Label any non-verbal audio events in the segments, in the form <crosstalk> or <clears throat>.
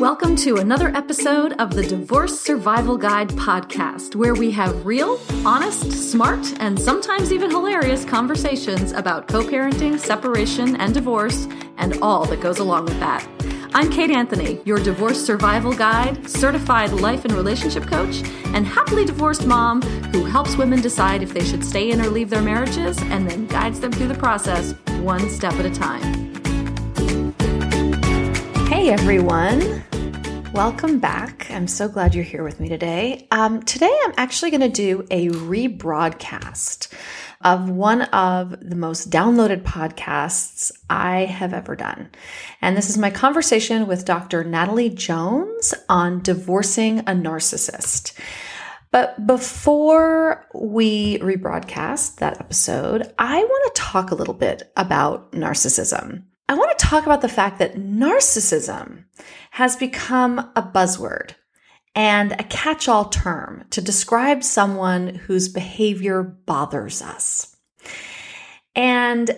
Welcome to another episode of the Divorce Survival Guide podcast, where we have real, honest, smart, and sometimes even hilarious conversations about co parenting, separation, and divorce, and all that goes along with that. I'm Kate Anthony, your divorce survival guide, certified life and relationship coach, and happily divorced mom who helps women decide if they should stay in or leave their marriages and then guides them through the process one step at a time. Hey everyone, welcome back. I'm so glad you're here with me today. Um, today I'm actually going to do a rebroadcast of one of the most downloaded podcasts I have ever done. And this is my conversation with Dr. Natalie Jones on divorcing a narcissist. But before we rebroadcast that episode, I want to talk a little bit about narcissism. I want to talk about the fact that narcissism has become a buzzword and a catch all term to describe someone whose behavior bothers us. And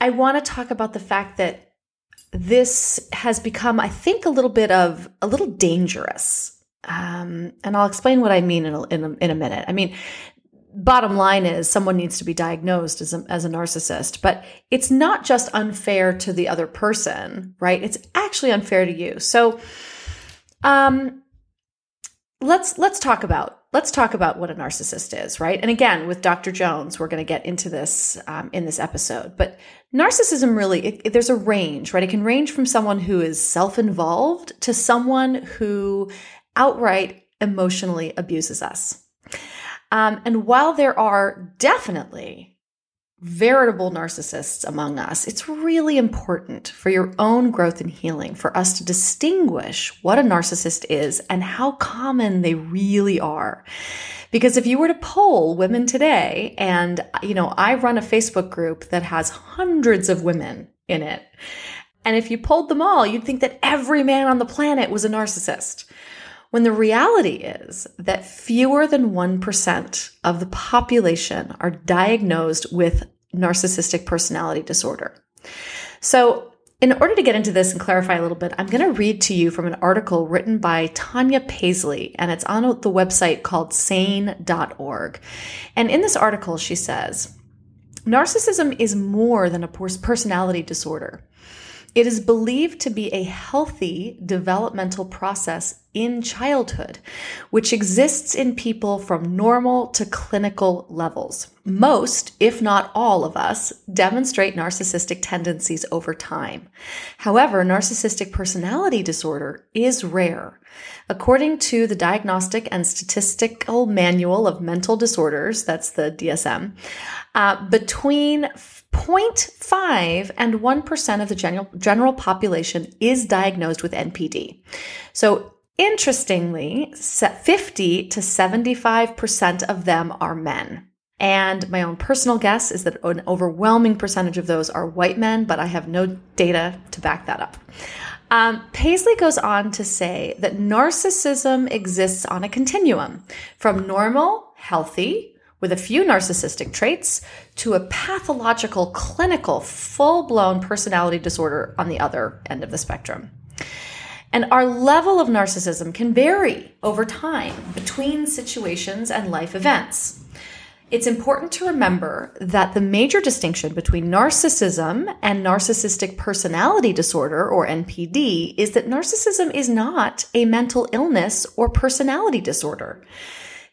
I want to talk about the fact that this has become, I think, a little bit of a little dangerous. Um, and I'll explain what I mean in a, in a, in a minute. I mean, bottom line is someone needs to be diagnosed as a, as a narcissist, but it's not just unfair to the other person, right? It's actually unfair to you. So, um, let's let's talk about let's talk about what a narcissist is, right? And again, with Dr. Jones, we're going to get into this um, in this episode. But narcissism really, it, it, there's a range, right? It can range from someone who is self-involved to someone who outright emotionally abuses us. Um, and while there are definitely veritable narcissists among us, it's really important for your own growth and healing for us to distinguish what a narcissist is and how common they really are. Because if you were to poll women today, and you know, I run a Facebook group that has hundreds of women in it. And if you polled them all, you'd think that every man on the planet was a narcissist when the reality is that fewer than 1% of the population are diagnosed with narcissistic personality disorder. So, in order to get into this and clarify a little bit, I'm going to read to you from an article written by Tanya Paisley, and it's on the website called sane.org. And in this article, she says, Narcissism is more than a personality disorder. It is believed to be a healthy developmental process in childhood, which exists in people from normal to clinical levels. Most, if not all of us, demonstrate narcissistic tendencies over time. However, narcissistic personality disorder is rare. According to the Diagnostic and Statistical Manual of Mental Disorders, that's the DSM, uh, between 0.5 and 1% of the general, general population is diagnosed with NPD. So interestingly, 50 to 75% of them are men. And my own personal guess is that an overwhelming percentage of those are white men, but I have no data to back that up. Um, Paisley goes on to say that narcissism exists on a continuum from normal, healthy, with a few narcissistic traits to a pathological, clinical, full blown personality disorder on the other end of the spectrum. And our level of narcissism can vary over time between situations and life events. It's important to remember that the major distinction between narcissism and narcissistic personality disorder, or NPD, is that narcissism is not a mental illness or personality disorder.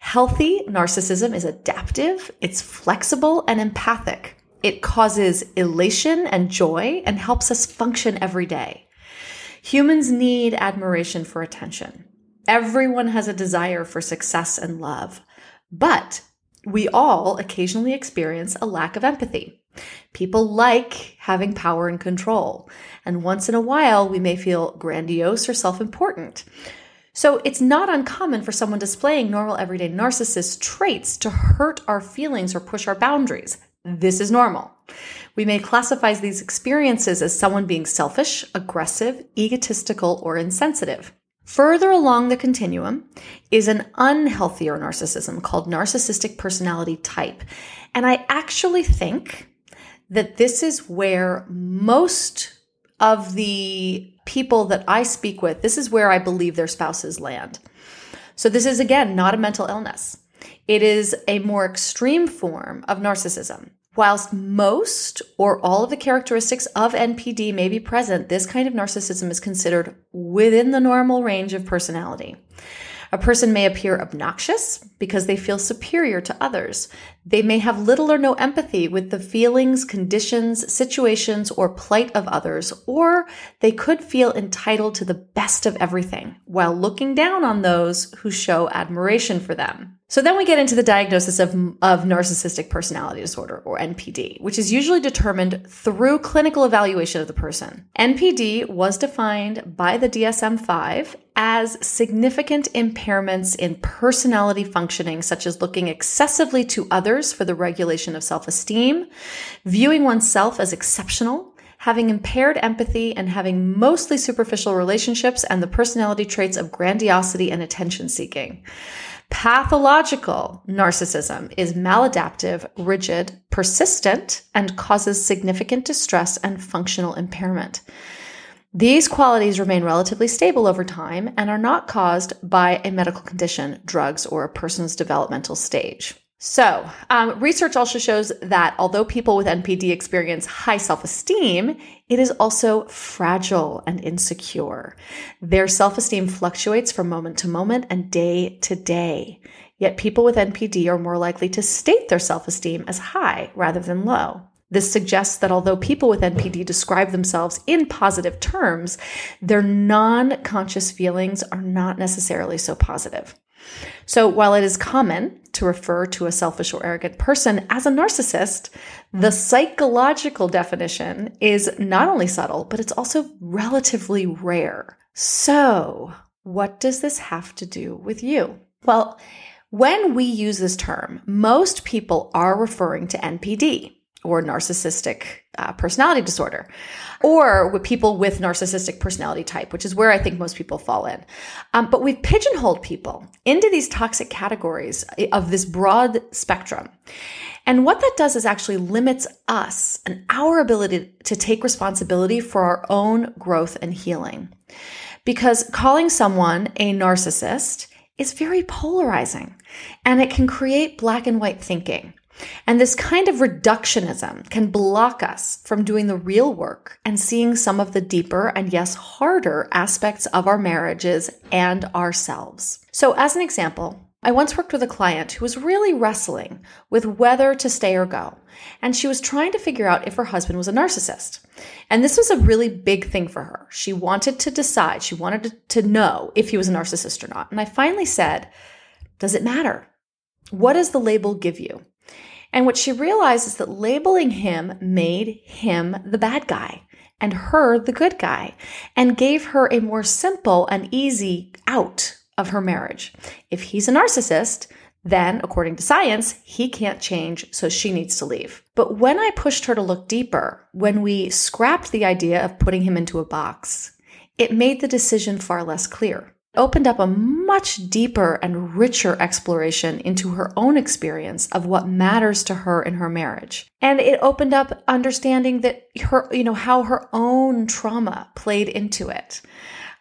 Healthy narcissism is adaptive, it's flexible and empathic. It causes elation and joy and helps us function every day. Humans need admiration for attention. Everyone has a desire for success and love, but we all occasionally experience a lack of empathy. People like having power and control, and once in a while we may feel grandiose or self important. So it's not uncommon for someone displaying normal everyday narcissist traits to hurt our feelings or push our boundaries. This is normal. We may classify these experiences as someone being selfish, aggressive, egotistical, or insensitive. Further along the continuum is an unhealthier narcissism called narcissistic personality type. And I actually think that this is where most of the people that I speak with, this is where I believe their spouses land. So, this is again not a mental illness. It is a more extreme form of narcissism. Whilst most or all of the characteristics of NPD may be present, this kind of narcissism is considered within the normal range of personality. A person may appear obnoxious because they feel superior to others. They may have little or no empathy with the feelings, conditions, situations, or plight of others, or they could feel entitled to the best of everything while looking down on those who show admiration for them. So then we get into the diagnosis of, of narcissistic personality disorder or NPD, which is usually determined through clinical evaluation of the person. NPD was defined by the DSM 5 as significant impairments in personality functioning, such as looking excessively to others for the regulation of self esteem, viewing oneself as exceptional, having impaired empathy, and having mostly superficial relationships and the personality traits of grandiosity and attention seeking. Pathological narcissism is maladaptive, rigid, persistent, and causes significant distress and functional impairment. These qualities remain relatively stable over time and are not caused by a medical condition, drugs, or a person's developmental stage. So, um, research also shows that although people with NPD experience high self esteem, it is also fragile and insecure. Their self esteem fluctuates from moment to moment and day to day. Yet people with NPD are more likely to state their self esteem as high rather than low. This suggests that although people with NPD describe themselves in positive terms, their non conscious feelings are not necessarily so positive. So while it is common to refer to a selfish or arrogant person as a narcissist, the psychological definition is not only subtle, but it's also relatively rare. So, what does this have to do with you? Well, when we use this term, most people are referring to NPD or narcissistic uh, personality disorder, or with people with narcissistic personality type, which is where I think most people fall in. Um, but we've pigeonholed people into these toxic categories of this broad spectrum. And what that does is actually limits us and our ability to take responsibility for our own growth and healing. Because calling someone a narcissist is very polarizing and it can create black and white thinking. And this kind of reductionism can block us from doing the real work and seeing some of the deeper and yes, harder aspects of our marriages and ourselves. So, as an example, I once worked with a client who was really wrestling with whether to stay or go. And she was trying to figure out if her husband was a narcissist. And this was a really big thing for her. She wanted to decide, she wanted to know if he was a narcissist or not. And I finally said, Does it matter? What does the label give you? And what she realized is that labeling him made him the bad guy and her the good guy and gave her a more simple and easy out of her marriage. If he's a narcissist, then, according to science, he can't change, so she needs to leave. But when I pushed her to look deeper, when we scrapped the idea of putting him into a box, it made the decision far less clear opened up a much deeper and richer exploration into her own experience of what matters to her in her marriage. And it opened up understanding that her, you know, how her own trauma played into it.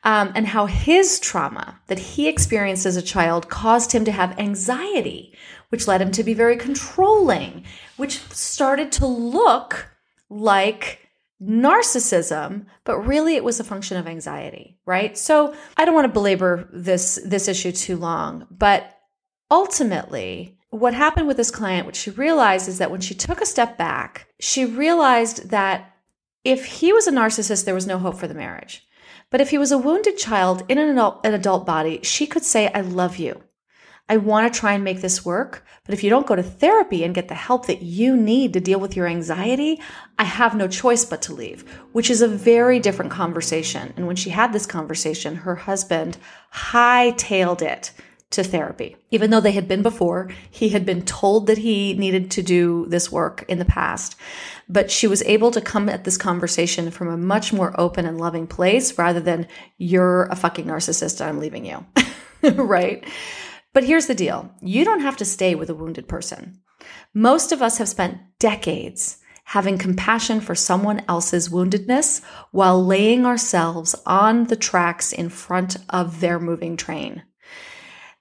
Um, and how his trauma that he experienced as a child caused him to have anxiety, which led him to be very controlling, which started to look like narcissism, but really it was a function of anxiety, right? So I don't want to belabor this this issue too long, but ultimately what happened with this client, what she realized is that when she took a step back, she realized that if he was a narcissist, there was no hope for the marriage. But if he was a wounded child in an adult, an adult body, she could say, I love you. I want to try and make this work, but if you don't go to therapy and get the help that you need to deal with your anxiety, I have no choice but to leave, which is a very different conversation. And when she had this conversation, her husband hightailed it to therapy. Even though they had been before, he had been told that he needed to do this work in the past. But she was able to come at this conversation from a much more open and loving place rather than, you're a fucking narcissist, I'm leaving you. <laughs> right? But here's the deal you don't have to stay with a wounded person. Most of us have spent decades having compassion for someone else's woundedness while laying ourselves on the tracks in front of their moving train.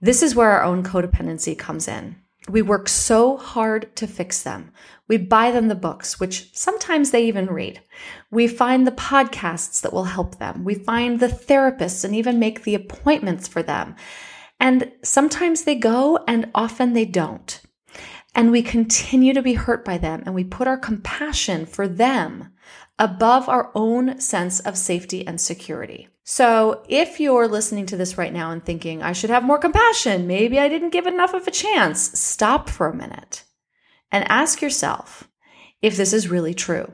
This is where our own codependency comes in. We work so hard to fix them. We buy them the books, which sometimes they even read. We find the podcasts that will help them. We find the therapists and even make the appointments for them. And sometimes they go and often they don't and we continue to be hurt by them and we put our compassion for them above our own sense of safety and security. So, if you're listening to this right now and thinking, I should have more compassion, maybe I didn't give enough of a chance, stop for a minute and ask yourself if this is really true.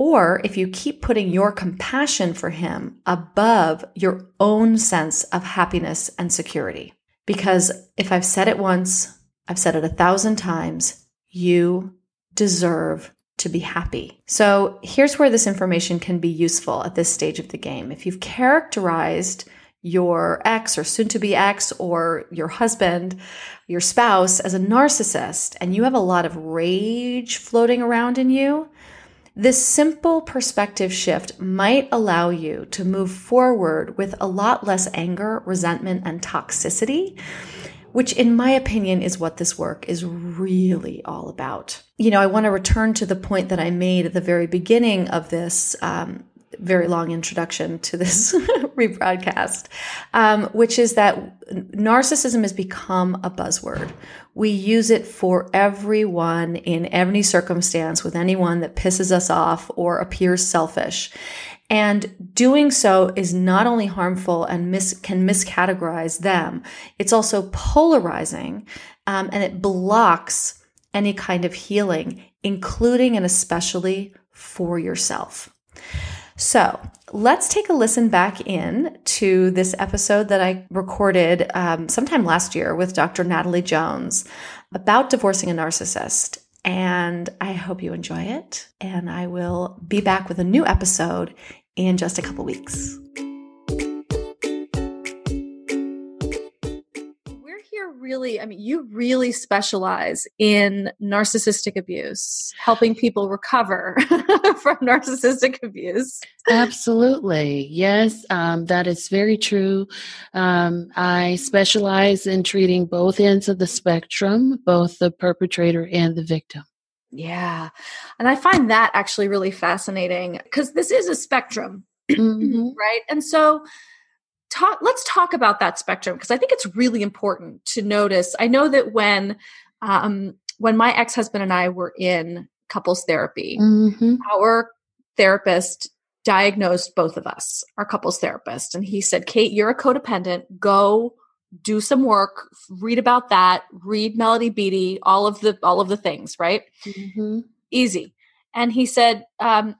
Or if you keep putting your compassion for him above your own sense of happiness and security. Because if I've said it once, I've said it a thousand times. You deserve to be happy. So here's where this information can be useful at this stage of the game. If you've characterized your ex or soon to be ex or your husband, your spouse as a narcissist, and you have a lot of rage floating around in you, this simple perspective shift might allow you to move forward with a lot less anger, resentment, and toxicity which in my opinion is what this work is really all about. You know, I want to return to the point that I made at the very beginning of this um, very long introduction to this <laughs> rebroadcast, um, which is that narcissism has become a buzzword. We use it for everyone in any circumstance with anyone that pisses us off or appears selfish. And doing so is not only harmful and mis- can miscategorize them, it's also polarizing um, and it blocks any kind of healing, including and especially for yourself. So let's take a listen back in to this episode that I recorded um, sometime last year with Dr. Natalie Jones about divorcing a narcissist. And I hope you enjoy it. And I will be back with a new episode in just a couple weeks. Really, I mean, you really specialize in narcissistic abuse, helping people recover <laughs> from narcissistic abuse. Absolutely. Yes, um, that is very true. Um, I specialize in treating both ends of the spectrum, both the perpetrator and the victim. Yeah. And I find that actually really fascinating because this is a spectrum, <clears throat> mm-hmm. right? And so talk let's talk about that spectrum because I think it's really important to notice. I know that when um when my ex-husband and I were in couples therapy, mm-hmm. our therapist diagnosed both of us, our couples therapist, and he said, "Kate, you're a codependent. Go do some work, read about that, read Melody Beattie, all of the all of the things, right? Mm-hmm. Easy. And he said um,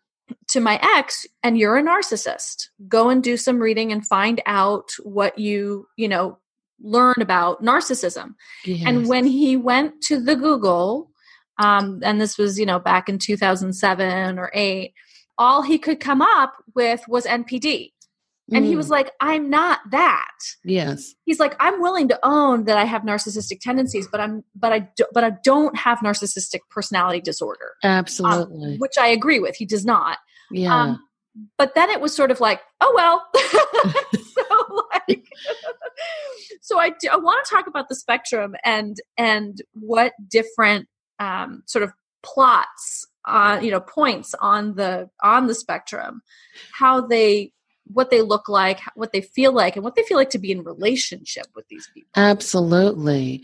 to my ex, "And you're a narcissist. Go and do some reading and find out what you you know learn about narcissism." Yes. And when he went to the Google, um, and this was you know back in 2007 or eight, all he could come up with was NPD. And mm. he was mm. like, I'm not that. Yes. He's like, I'm willing to own that I have narcissistic tendencies, but I'm, but I, do, but I don't have narcissistic personality disorder. Absolutely. Um, which I agree with. He does not. Yeah. Um, but then it was sort of like, oh well. <laughs> so like, <laughs> so I, do, I want to talk about the spectrum and and what different um, sort of plots, uh, you know, points on the on the spectrum, how they what they look like, what they feel like, and what they feel like to be in relationship with these people. Absolutely.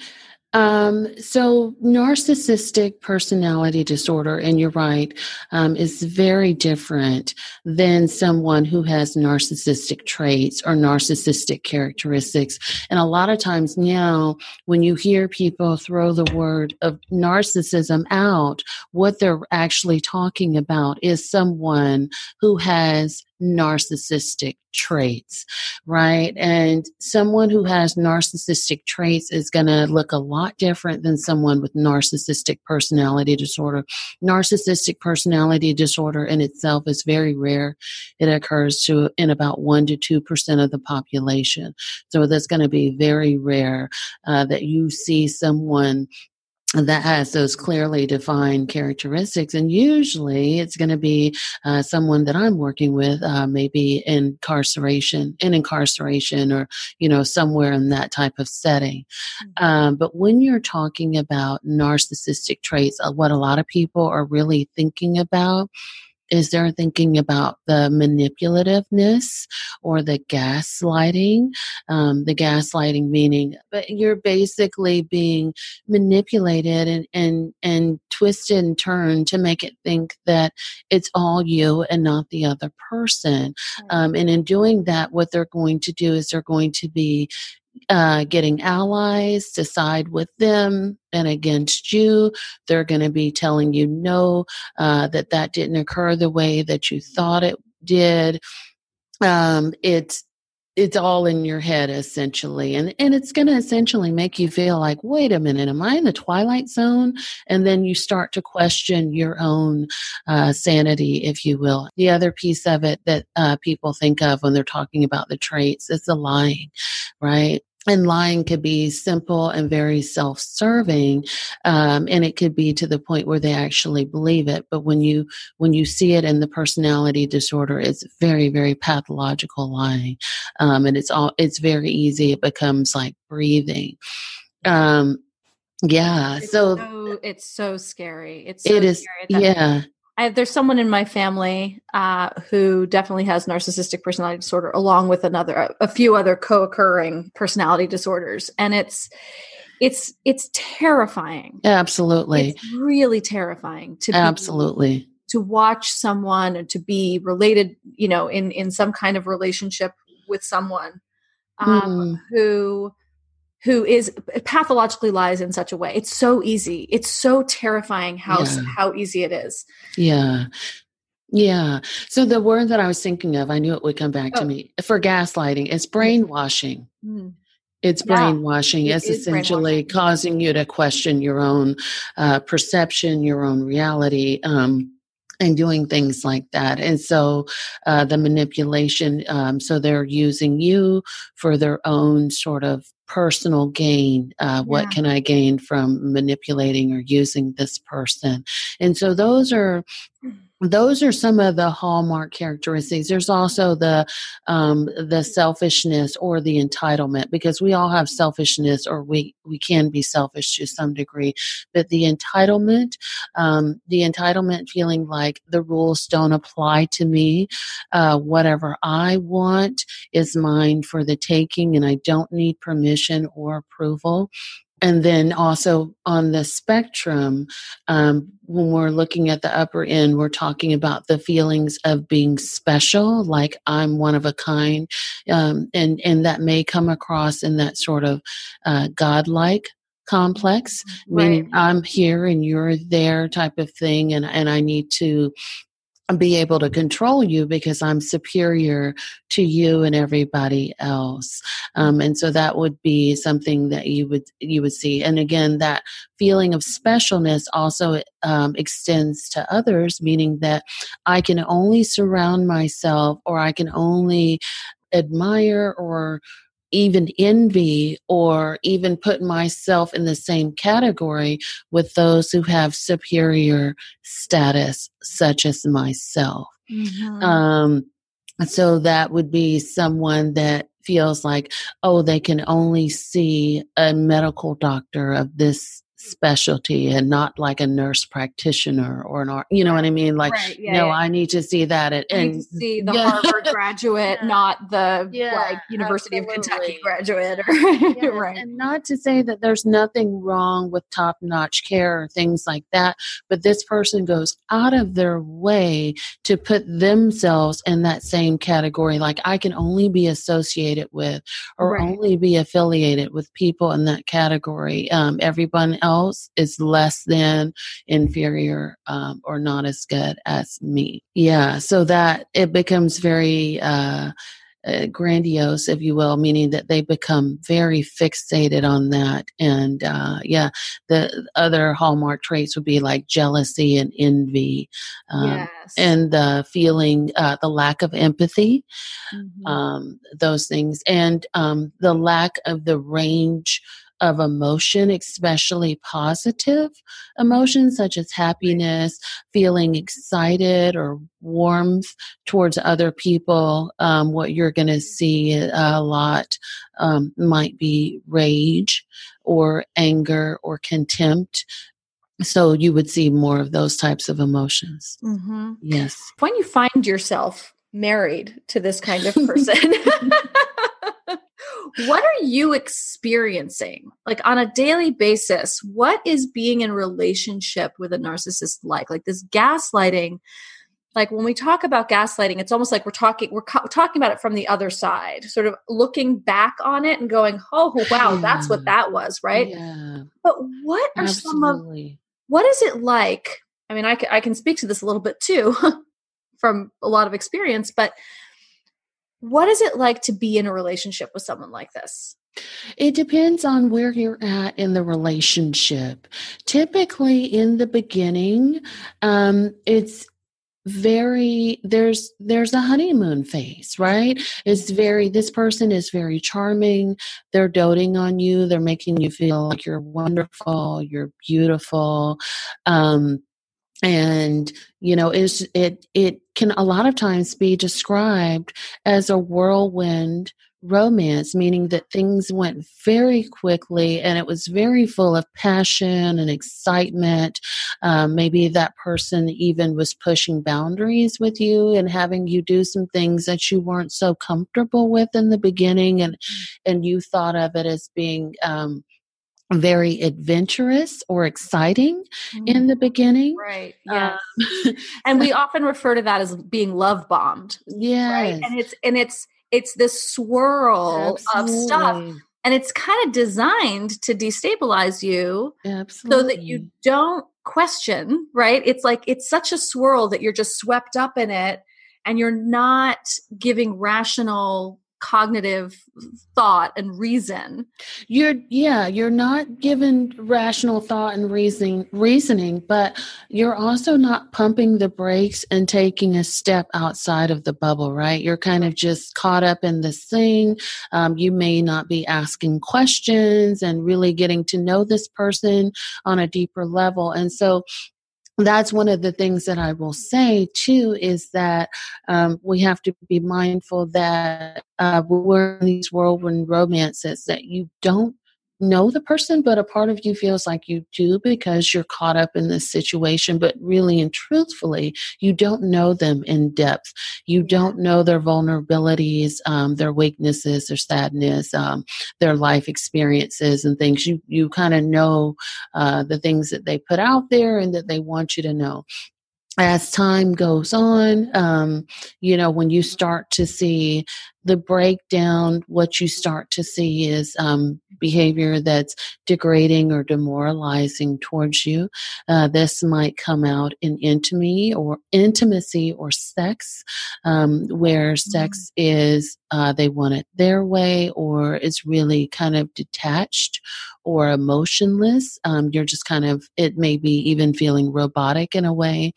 Um, so, narcissistic personality disorder, and you're right, um, is very different than someone who has narcissistic traits or narcissistic characteristics. And a lot of times now, when you hear people throw the word of narcissism out, what they're actually talking about is someone who has narcissistic traits, right? And someone who has narcissistic traits is going to look a lot different than someone with narcissistic personality disorder. Narcissistic personality disorder in itself is very rare. It occurs to in about 1 to 2% of the population. So that's going to be very rare uh, that you see someone that has those clearly defined characteristics and usually it's going to be uh, someone that i'm working with uh, maybe incarceration in incarceration or you know somewhere in that type of setting mm-hmm. um, but when you're talking about narcissistic traits uh, what a lot of people are really thinking about is there thinking about the manipulativeness or the gaslighting? Um, the gaslighting meaning but you're basically being manipulated and and and twisted and turned to make it think that it's all you and not the other person. Um, and in doing that what they're going to do is they're going to be uh, getting allies to side with them and against you. They're going to be telling you no, uh, that that didn't occur the way that you thought it did. Um, it's it's all in your head essentially and and it's going to essentially make you feel like wait a minute am i in the twilight zone? And then you start to question your own uh, sanity if you will. The other piece of it that uh, people think of when they're talking about the traits is the lying right and lying could be simple and very self-serving um, and it could be to the point where they actually believe it. But when you when you see it in the personality disorder it's very very pathological lying um, and it's all it's very easy. It becomes like breathing. Um, yeah it's so, so, it's so scary. It's so it is yeah I, there's someone in my family uh, who definitely has narcissistic personality disorder, along with another, a, few other co-occurring personality disorders, and it's it's it's terrifying. Absolutely, it's really terrifying to absolutely be, to watch someone and to be related, you know, in in some kind of relationship with someone um, mm. who who is pathologically lies in such a way. It's so easy. It's so terrifying how yeah. how easy it is. Yeah. Yeah. So the word that I was thinking of, I knew it would come back oh. to me for gaslighting. It's brainwashing. Mm. It's brainwashing. Yeah, it's essentially causing you to question your own uh, perception, your own reality. Um, and doing things like that. And so uh, the manipulation, um, so they're using you for their own sort of personal gain. Uh, what yeah. can I gain from manipulating or using this person? And so those are mm those are some of the hallmark characteristics. There's also the um, the selfishness or the entitlement because we all have selfishness or we we can be selfish to some degree. But the entitlement um, the entitlement feeling like the rules don't apply to me uh, whatever i want is mine for the taking and i don't need permission or approval and then also on the spectrum, um, when we're looking at the upper end, we're talking about the feelings of being special, like I'm one of a kind, um, and and that may come across in that sort of uh, godlike complex, right. meaning I'm here and you're there type of thing, and and I need to be able to control you because I'm superior to you and everybody else. Um, and so that would be something that you would you would see. And again, that feeling of specialness also um, extends to others, meaning that I can only surround myself or I can only admire or even envy or even put myself in the same category with those who have superior status, such as myself. Mm-hmm. Um, so that would be someone that feels like, oh, they can only see a medical doctor of this specialty and not like a nurse practitioner or an art you know what i mean like right, yeah, no yeah. i need to see that at, and see the yeah. harvard <laughs> graduate not the like university absolutely. of kentucky graduate or, <laughs> right and not to say that there's nothing wrong with top notch care or things like that but this person goes out of their way to put themselves in that same category like i can only be associated with or right. only be affiliated with people in that category um, everyone else is less than, inferior, um, or not as good as me. Yeah, so that it becomes very uh, uh, grandiose, if you will, meaning that they become very fixated on that. And uh, yeah, the other hallmark traits would be like jealousy and envy, um, yes. and the feeling, uh, the lack of empathy, mm-hmm. um, those things, and um, the lack of the range of emotion, especially positive emotions such as happiness, feeling excited or warmth towards other people. Um, what you're going to see a lot um, might be rage or anger or contempt so you would see more of those types of emotions mm-hmm. yes when you find yourself married to this kind of person <laughs> <laughs> what are you experiencing like on a daily basis what is being in relationship with a narcissist like like this gaslighting like when we talk about gaslighting it's almost like we're talking we're co- talking about it from the other side sort of looking back on it and going oh wow yeah. that's what that was right yeah. but what are Absolutely. some of what is it like i mean I, c- I can speak to this a little bit too <laughs> from a lot of experience but what is it like to be in a relationship with someone like this? It depends on where you're at in the relationship. Typically, in the beginning, um, it's very there's there's a honeymoon phase right? It's very this person is very charming. They're doting on you. They're making you feel like you're wonderful you're beautiful. Um and you know it's it it can a lot of times be described as a whirlwind romance, meaning that things went very quickly and it was very full of passion and excitement. Um, maybe that person even was pushing boundaries with you and having you do some things that you weren't so comfortable with in the beginning, and and you thought of it as being. Um, very adventurous or exciting mm-hmm. in the beginning. Right. Yeah. Um, <laughs> and we often refer to that as being love bombed. Yeah. Right? And it's and it's it's this swirl Absolutely. of stuff and it's kind of designed to destabilize you Absolutely. so that you don't question right it's like it's such a swirl that you're just swept up in it and you're not giving rational cognitive thought and reason. You're yeah you're not given rational thought and reasoning reasoning but you're also not pumping the brakes and taking a step outside of the bubble right? You're kind of just caught up in this thing. Um, you may not be asking questions and really getting to know this person on a deeper level. And so that's one of the things that I will say too is that um, we have to be mindful that uh, we're in these whirlwind romances that you don't know the person, but a part of you feels like you do because you're caught up in this situation. But really and truthfully, you don't know them in depth. You don't know their vulnerabilities, um, their weaknesses, their sadness, um, their life experiences, and things. You you kind of know uh, the things that they put out there and that they want you to know as time goes on, um, you know, when you start to see the breakdown, what you start to see is um, behavior that's degrading or demoralizing towards you. Uh, this might come out in intimacy or intimacy or sex, um, where sex mm-hmm. is uh, they want it their way or it's really kind of detached or emotionless. Um, you're just kind of, it may be even feeling robotic in a way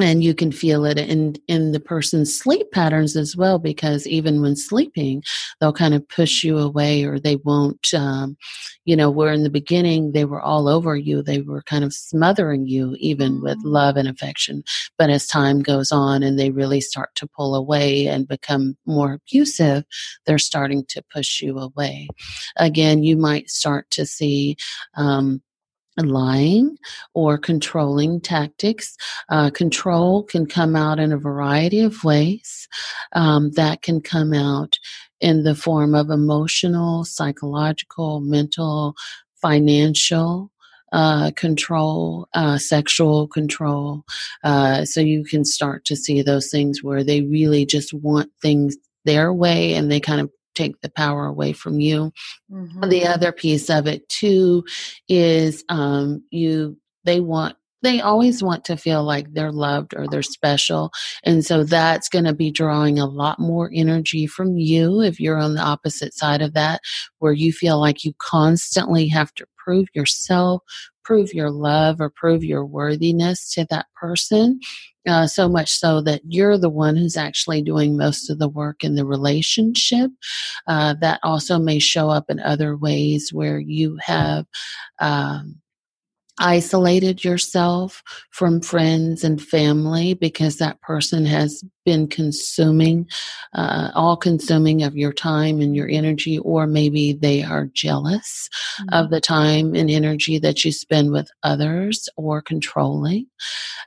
and you can feel it in in the person's sleep patterns as well because even when sleeping they'll kind of push you away or they won't um, you know where in the beginning they were all over you they were kind of smothering you even with mm. love and affection but as time goes on and they really start to pull away and become more abusive they're starting to push you away again you might start to see um, lying or controlling tactics. Uh, control can come out in a variety of ways. Um, that can come out in the form of emotional, psychological, mental, financial. Uh, control, uh, sexual control. Uh, so you can start to see those things where they really just want things their way and they kind of take the power away from you. Mm-hmm. The other piece of it too is um, you they want they always want to feel like they're loved or they're special. And so that's going to be drawing a lot more energy from you if you're on the opposite side of that, where you feel like you constantly have to prove yourself, prove your love, or prove your worthiness to that person. Uh, so much so that you're the one who's actually doing most of the work in the relationship. Uh, that also may show up in other ways where you have um, isolated yourself from friends and family because that person has been consuming, uh, all consuming of your time and your energy, or maybe they are jealous mm-hmm. of the time and energy that you spend with others or controlling.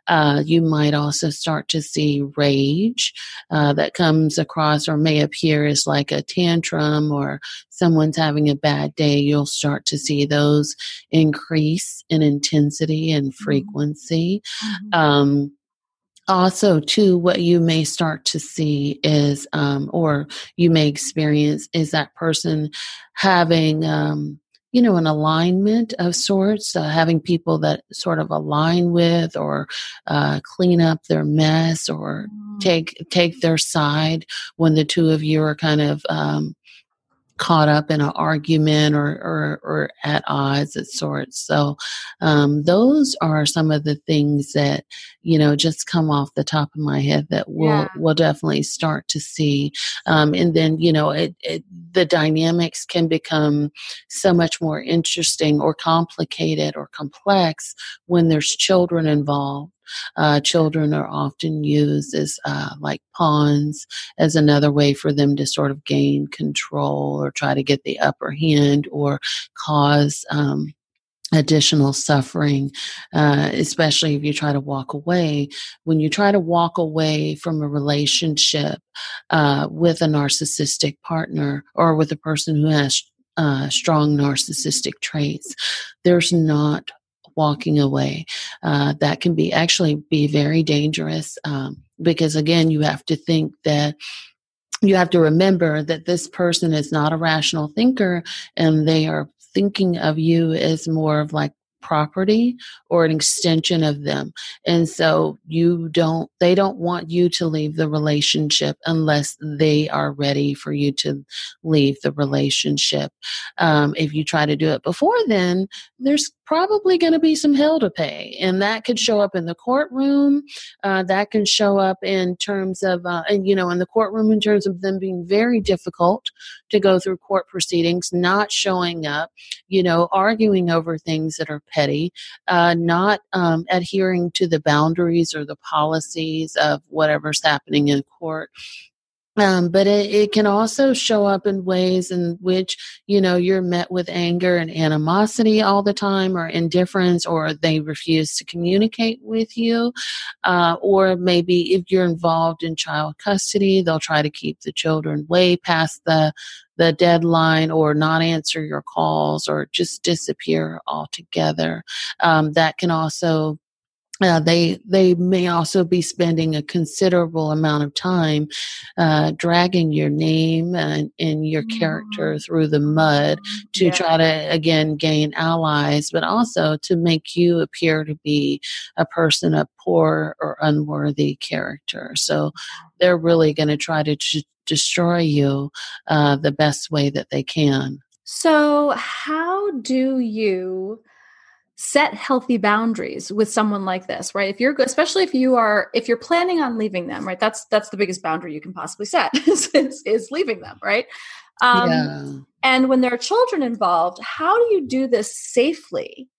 Uh, you might also start to see rage uh, that comes across or may appear as like a tantrum or someone's having a bad day. You'll start to see those increase in intensity and mm-hmm. frequency. Mm-hmm. Um, also too what you may start to see is um, or you may experience is that person having um, you know an alignment of sorts uh, having people that sort of align with or uh, clean up their mess or mm. take take their side when the two of you are kind of um, caught up in an argument or, or, or at odds of sorts. So um, those are some of the things that you know just come off the top of my head that we'll yeah. we'll definitely start to see. Um, and then you know it, it, the dynamics can become so much more interesting or complicated or complex when there's children involved uh, children are often used as uh, like pawns, as another way for them to sort of gain control or try to get the upper hand or cause. Um, additional suffering, uh, especially if you try to walk away. When you try to walk away from a relationship uh, with a narcissistic partner or with a person who has uh, strong narcissistic traits, there's not walking away. Uh, that can be actually be very dangerous um, because again, you have to think that you have to remember that this person is not a rational thinker and they are thinking of you as more of like property or an extension of them. And so you don't, they don't want you to leave the relationship unless they are ready for you to leave the relationship. Um, if you try to do it before then, there's probably going to be some hell to pay. And that could show up in the courtroom. Uh, that can show up in terms of, uh, and, you know, in the courtroom in terms of them being very difficult to go through court proceedings, not showing up, you know, arguing over things that are petty, uh, not um, adhering to the boundaries or the policies of whatever's happening in court. Um, but it, it, can also show up in ways in which you know you're met with anger and animosity all the time or indifference or they refuse to communicate with you. Uh, or maybe if you're involved in child custody they'll try to keep the children way past the the deadline or not answer your calls or just disappear altogether. Um, that can also uh, they they may also be spending a considerable amount of time uh, dragging your name and, and your character mm-hmm. through the mud to yeah. try to again gain allies, but also to make you appear to be a person of poor or unworthy character. So they're really going to try to j- destroy you uh, the best way that they can. So, how do you? Set healthy boundaries with someone like this right? If you're especially if you are if you're planning on leaving them right? That's that's the biggest boundary you can possibly set <laughs> is, is, is leaving them right? Um, yeah. and when there are children involved how do you do this safely?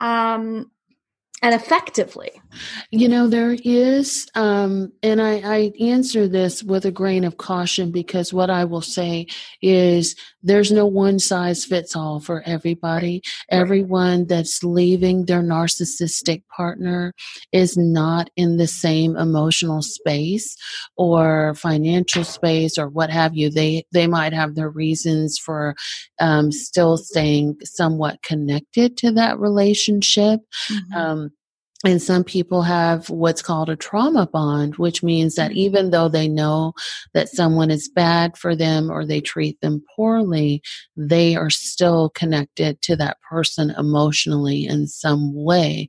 Um, and effectively? You know, there is, um, and I, I answer this with a grain of caution because what I will say is there's no one size fits all for everybody. Right. Everyone that's leaving their narcissistic partner is not in the same emotional space or financial space or what have you. They they might have their reasons for um, still staying somewhat connected to that relationship. Mm-hmm. Um, and some people have what's called a trauma bond, which means that mm-hmm. even though they know that someone is bad for them or they treat them poorly, they are still connected to that person emotionally in some way.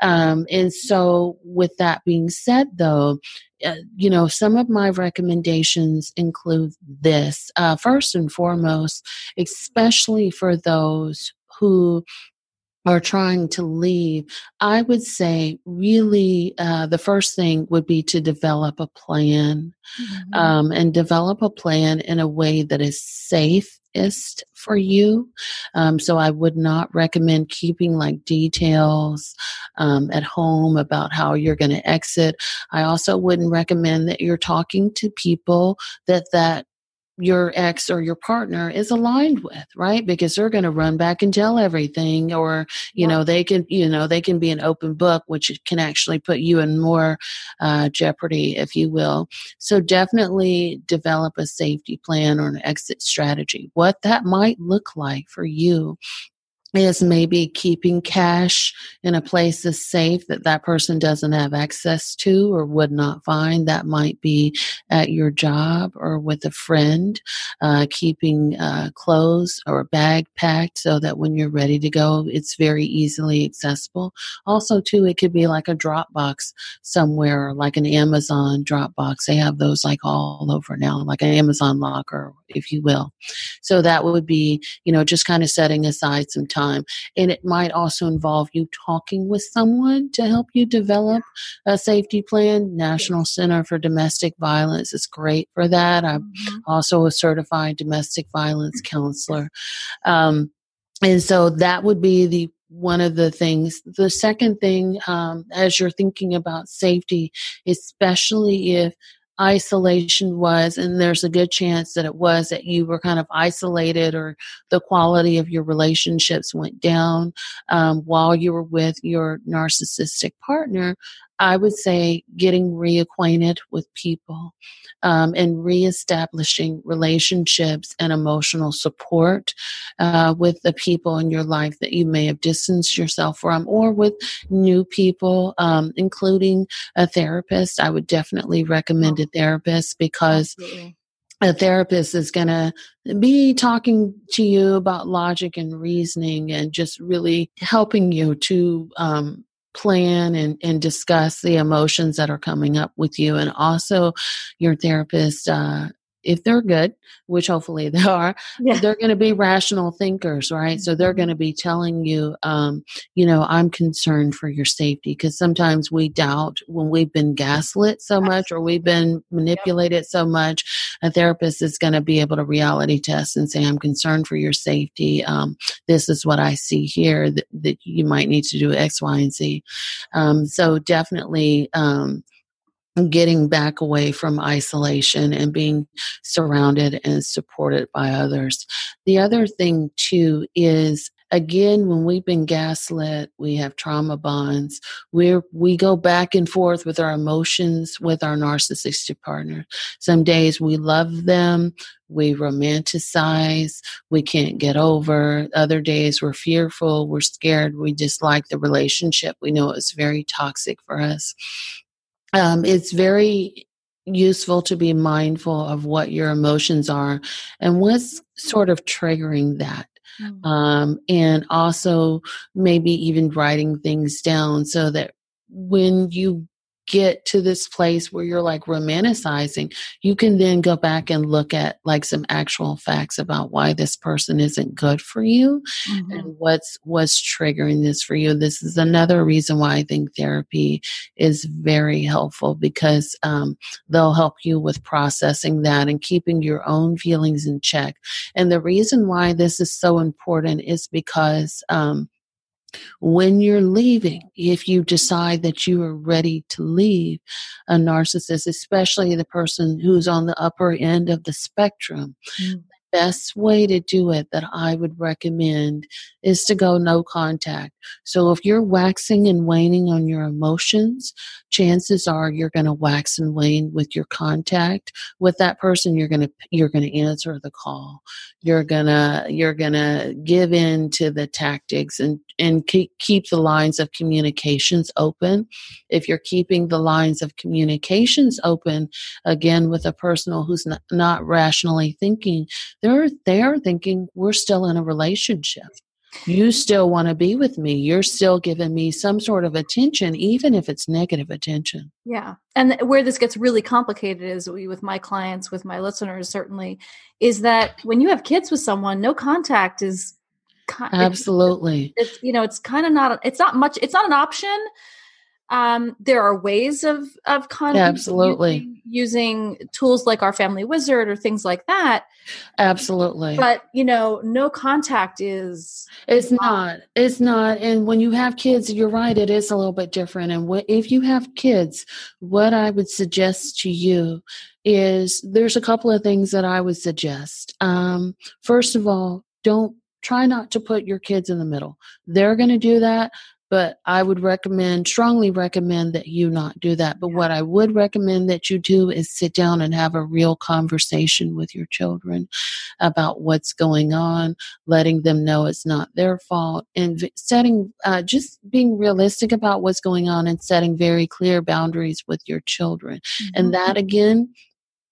Um, and so, with that being said, though, uh, you know, some of my recommendations include this. Uh, first and foremost, especially for those who are trying to leave, I would say really uh, the first thing would be to develop a plan mm-hmm. um, and develop a plan in a way that is safest for you. Um, so I would not recommend keeping like details um, at home about how you're going to exit. I also wouldn't recommend that you're talking to people that that your ex or your partner is aligned with right? Because they're going to run back and tell everything or you know they can you know they can be an open book which can actually put you in more uh, jeopardy if you will. So definitely develop a safety plan or an exit strategy. What that might look like for you is maybe keeping cash in a place that's safe that that person doesn't have access to or would not find. That might be at your job or with a friend, uh, keeping uh, clothes or a bag packed so that when you're ready to go, it's very easily accessible. Also, too, it could be like a Dropbox somewhere, like an Amazon Dropbox. They have those like all over now, like an Amazon locker, if you will. So that would be, you know, just kind of setting aside some time time. And it might also involve you talking with someone to help you develop a safety plan. National Center for Domestic Violence is great for that. I'm mm-hmm. also a certified domestic violence counselor. Um, and so that would be the one of the things. The second thing, um, as you're thinking about safety, especially if isolation was, and there's a good chance that it was that you were kind of isolated or the quality of your relationships went down um, while you were with your narcissistic partner, I would say getting reacquainted with people um, and reestablishing relationships and emotional support uh, with the people in your life that you may have distanced yourself from, or with new people, um, including a therapist. I would definitely recommend a therapist because. Absolutely a therapist is going to be talking to you about logic and reasoning and just really helping you to um, plan and, and discuss the emotions that are coming up with you. And also, your therapist uh, if they're good, which hopefully <laughs> they are, yeah. they're going to be rational thinkers, right? So they're going to mm-hmm. be telling you, um, you know, I'm concerned for your safety because sometimes we doubt when we've been gaslit so much or we've been manipulated yep. so much. A therapist is going to be able to reality test and say, I'm concerned for your safety. Um, this is what I see here that, that, you might need to do X, Y, and Z. Um, so definitely, um, getting back away from isolation and being surrounded and supported by others. The other thing, too, is again when we've been gaslit we have trauma bonds where we go back and forth with our emotions with our narcissistic partner. Some days we love them we romanticize we can't get over. Other days we're fearful we're scared we dislike the relationship we know it's very toxic for us um, it's very useful to be mindful of what your emotions are and what's sort of triggering that. Mm-hmm. Um, and also maybe even writing things down so that when you get to this place where you're like romanticizing, you can then go back and look at like some actual facts about why this person isn't good for you mm-hmm. and what's what's triggering this for you. This is another reason why I think therapy is very helpful because um, they'll help you with processing that and keeping your own feelings in check. And the reason why this is so important is because um, when you're leaving, if you decide that you are ready to leave a narcissist, especially the person who's on the upper end of the spectrum, mm best way to do it that I would recommend is to go no contact. So if you're waxing and waning on your emotions, chances are you're going to wax and wane with your contact with that person. You're going to you're going to answer the call. You're gonna you're gonna give in to the tactics and and keep keep the lines of communications open. If you're keeping the lines of communications open, again with a person who's not, not rationally thinking, they're they're thinking we're still in a relationship. You still want to be with me. You're still giving me some sort of attention even if it's negative attention. Yeah. And where this gets really complicated is with my clients with my listeners certainly is that when you have kids with someone no contact is absolutely. it's, it's you know it's kind of not it's not much it's not an option um, there are ways of of content yeah, absolutely. using, using, tools like our family wizard or things like that. Absolutely. But you know no contact is it's not. It's not. And when you have kids you're right it is a little bit different. And what, if you have kids what i would suggest to you is there's a couple of things that i would suggest. Um, first of all don't try not to put your kids in the middle. They're going to do that but I would recommend, strongly recommend that you not do that. But what I would recommend that you do is sit down and have a real conversation with your children about what's going on, letting them know it's not their fault, and setting, uh, just being realistic about what's going on and setting very clear boundaries with your children. Mm-hmm. And that again,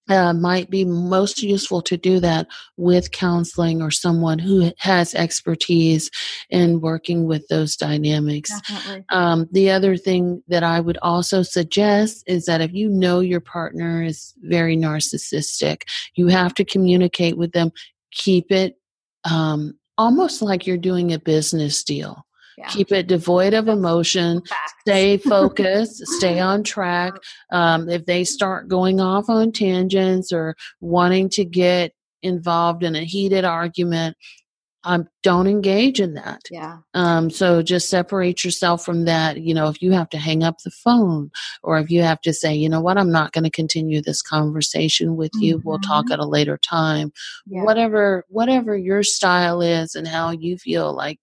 uh, might be most useful to do that with counseling or someone who has expertise in working with those dynamics. Um, the other thing that I would also suggest is that if you know your partner is very narcissistic, you have to communicate with them, keep it um, almost like you're doing a business deal. Yeah. Keep it devoid of emotion. Stay <laughs> focused. stay on track. Um, if they start going off on tangents or wanting to get involved in a heated argument, um, don't engage in that. Yeah. Um, so just separate yourself from that. You know, if you have to hang up the phone or if you have to say, you know what, I'm not going to continue this conversation with you. Mm-hmm. We'll talk mm-hmm. at a later time. Yeah. Whatever, whatever your style is and how you feel like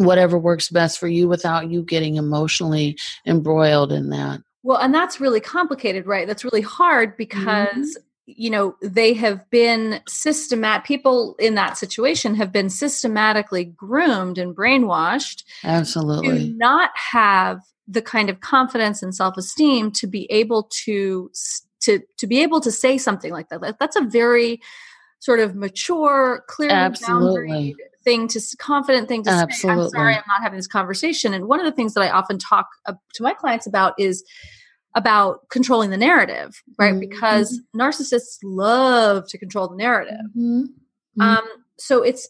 whatever works best for you without you getting emotionally embroiled in that. Well, and that's really complicated, right? That's really hard because mm-hmm. you know, they have been systematic people in that situation have been systematically groomed and brainwashed absolutely to not have the kind of confidence and self-esteem to be able to to to be able to say something like that. That's a very sort of mature, clear Absolutely thing to confident thing to Absolutely. say i'm sorry i'm not having this conversation and one of the things that i often talk uh, to my clients about is about controlling the narrative right mm-hmm. because narcissists love to control the narrative mm-hmm. mm-hmm. um so it's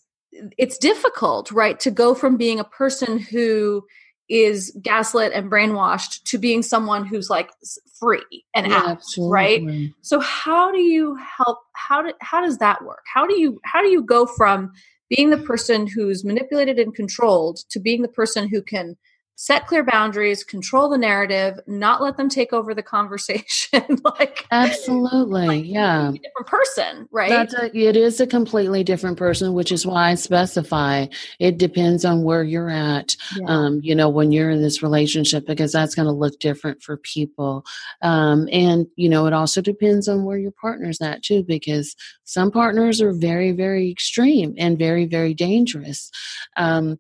it's difficult right to go from being a person who is gaslit and brainwashed to being someone who's like free and yeah, out right so how do you help how do, how does that work how do you how do you go from being the person who's manipulated and controlled to being the person who can set clear boundaries, control the narrative, not let them take over the <laughs> conversation. <laughs> like absolutely, like, yeah, different person, right? A, it is a completely different person, which is why I specify it depends on where you're at. Yeah. Um, you know, when you're in this relationship, because that's going to look different for people, um, and you know, it also depends on where your partner's at too, because some partners are very, very extreme and very, very dangerous. Um,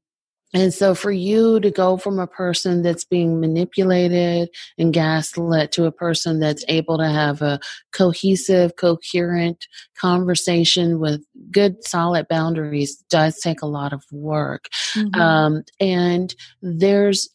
and so for you to go from a person that's being manipulated and gaslit to a person that's able to have a cohesive, coherent conversation with good, solid boundaries does take a lot of work. Mm-hmm. Um, and there's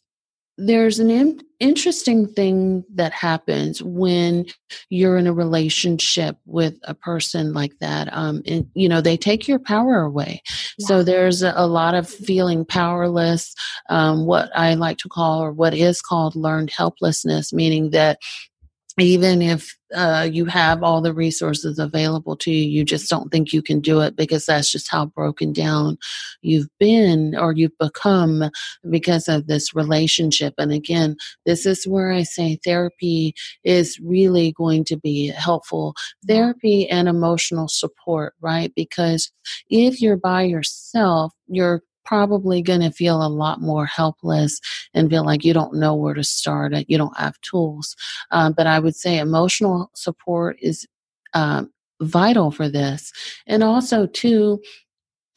there's an in- interesting thing that happens when you're in a relationship with a person like that um and you know they take your power away yeah. so there's a, a, lot of feeling powerless um what i like to call or what is called learned helplessness meaning that even if uh, you have all the resources available to you, you just don't think you can do it because that's just how broken down you've been or you've become because of this relationship. And again, this is where I say therapy is really going to be helpful. Therapy and emotional support, right? Because if you're by yourself, you're probably going to feel a lot more helpless and feel like you don't know where to start it. You don't have tools. Um, but I would say emotional support is um, vital for this. And also, too,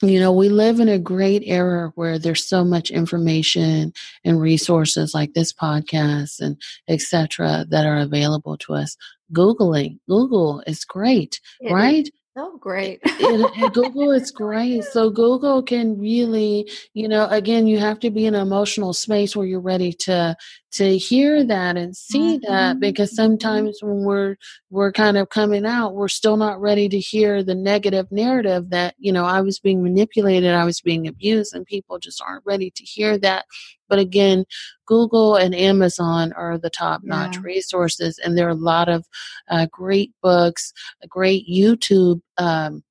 you know, we live in a great era where there's so much information and resources like this podcast and etc. that are available to us. Googling, Google is great, it right? Is. Oh, great. it, it, <laughs> Google is great. So Google can really, you know, again, you have to be in an emotional space where you're ready to to hear that and see mm-hmm. that because sometimes when we're we're kind of coming out we're still not ready to hear the negative narrative that you know I was being manipulated I was being abused and people just aren't ready to hear that but again Google and Amazon are the top notch yeah. resources and there are a lot of uh, great books great YouTube um,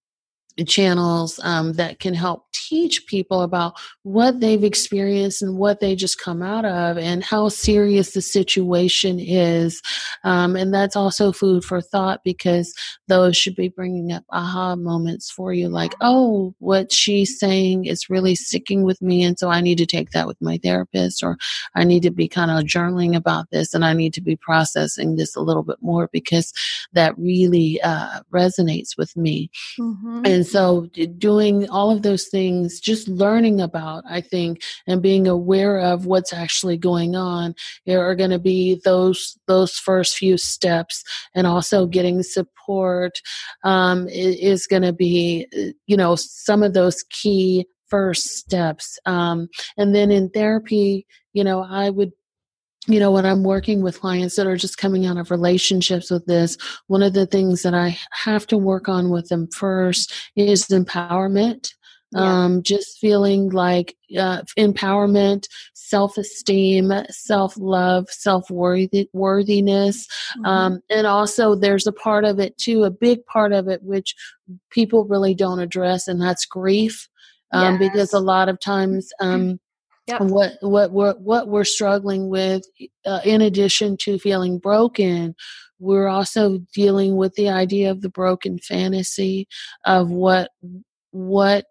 channels um, that can help teach people about what they've experienced and what they just come out of and how serious the situation is. Um, and that's also food for thought because those should be bringing up aha moments for you like, oh, what she's saying is really sticking with me. And so I need to take that with my therapist or I need to be kind of journaling about this and I need to be processing this a little bit more because that really uh, resonates with me. Mm-hmm. And so doing all of those things, just learning about, I think, and being aware of what's actually going on are going to be those those first few steps, and also getting support um, is going to be, you know, some of those key first steps. Um, and then in therapy, you know, I would you know, when I'm working with clients that are just coming out of relationships with this, one of the things that I have to work on with them first is empowerment. Yeah. Um, just feeling like uh, empowerment, self esteem, self love, self worthiness. Mm-hmm. Um, and also, there's a part of it too, a big part of it, which people really don't address, and that's grief. Um, yes. Because a lot of times, um, Yep. What what we're what we're struggling with, uh, in addition to feeling broken, we're also dealing with the idea of the broken fantasy of what what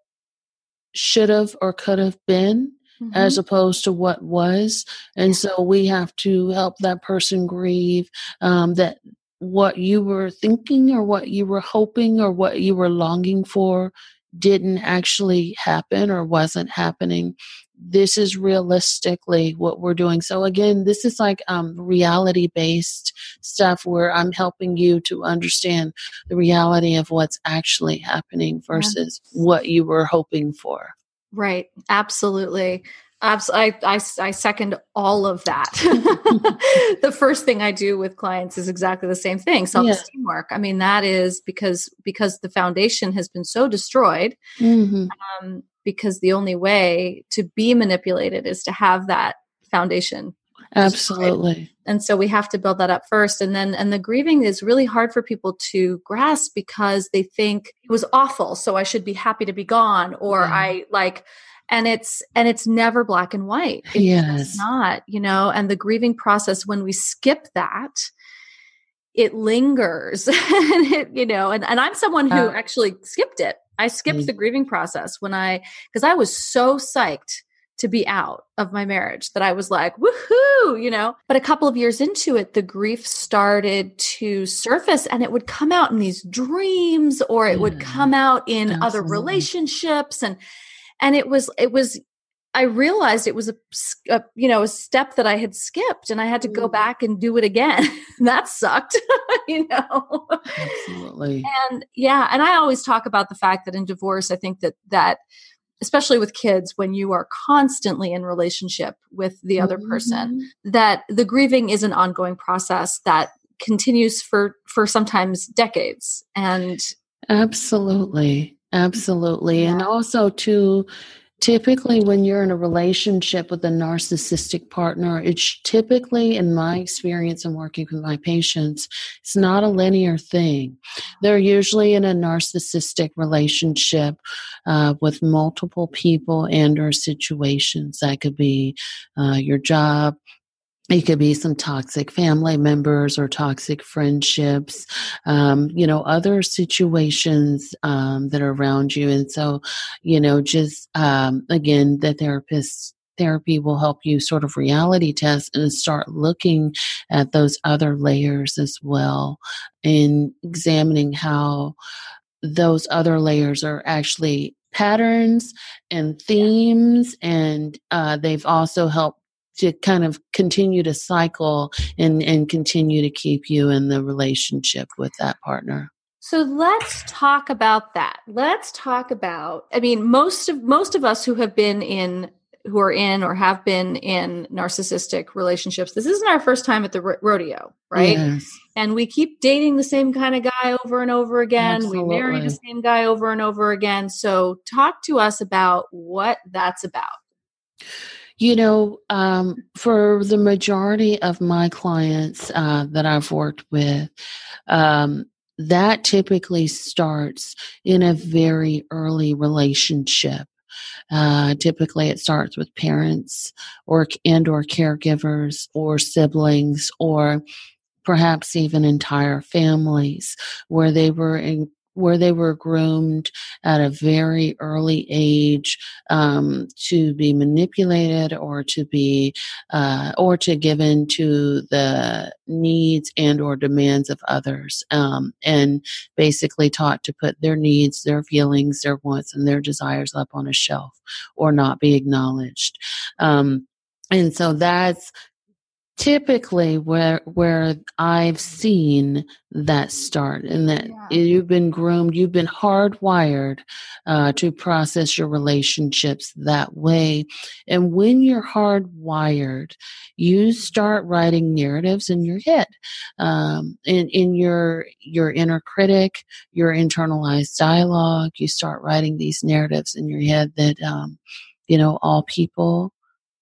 should have or could have been mm-hmm. as opposed to what was and so we have to help that person grieve um, that what you were thinking or what you were hoping or what you were longing for didn't actually happen or wasn't happening this is realistically what we're doing so again this is like um, reality based stuff where i'm helping you to understand the reality of what's actually happening versus yeah. what you were hoping for right absolutely I, I, I second all of that. <laughs> <laughs> the first thing I do with clients is exactly the same thing, self-esteem yeah. work. I mean, that is because because the foundation has been so destroyed. Mm-hmm. Um, because the only way to be manipulated is to have that foundation. Absolutely. And so we have to build that up first. And then, and the grieving is really hard for people to grasp because they think it was awful. So I should be happy to be gone. Or yeah. I like, and it's and it's never black and white it's yes not you know and the grieving process when we skip that it lingers <laughs> and it, you know and, and i'm someone who uh, actually skipped it i skipped mm-hmm. the grieving process when i because i was so psyched to be out of my marriage that I was like, woohoo, you know. But a couple of years into it, the grief started to surface and it would come out in these dreams or it would come out in Absolutely. other relationships. And and it was it was I realized it was a, a, you know a step that I had skipped, and I had to go mm. back and do it again. <laughs> that sucked, <laughs> you know. Absolutely. And yeah, and I always talk about the fact that in divorce, I think that that especially with kids, when you are constantly in relationship with the other mm-hmm. person, that the grieving is an ongoing process that continues for for sometimes decades. And absolutely Absolutely. Yeah. And also, too, typically when you're in a relationship with a narcissistic partner, it's typically, in my experience in working with my patients, it's not a linear thing. They're usually in a narcissistic relationship uh, with multiple people and or situations. That could be uh, your job, it could be some toxic family members or toxic friendships um, you know other situations um, that are around you. And so you know just um, again the therapist therapy will help you sort of reality test and start looking at those other layers as well and examining how those other layers are actually patterns and themes. And uh, they've also helped to kind of continue to cycle and and continue to keep you in the relationship with that partner so let's talk about that let's talk about i mean most of most of us who have been in who are in or have been in narcissistic relationships, this isn't our first time at the ro- rodeo, right? Yes. And we keep dating the same kind of guy over and over again. Absolutely. We marry the same guy over and over again. So, talk to us about what that's about. You know, um, for the majority of my clients uh, that I've worked with, um, that typically starts in a very early relationship. Uh, typically, it starts with parents or and or caregivers or siblings or perhaps even entire families where they were in, where they were groomed at a very early age um, to be manipulated or to be uh, or to give in to the needs and or demands of others um, and basically taught to put their needs their feelings their wants and their desires up on a shelf or not be acknowledged. Um, and so that's typically where where I've seen that start and that yeah. you've been groomed, you've been hardwired uh, to process your relationships that way. And when you're hardwired, you start writing narratives in your head, um, in in your your inner critic, your internalized dialogue. You start writing these narratives in your head that um, you know all people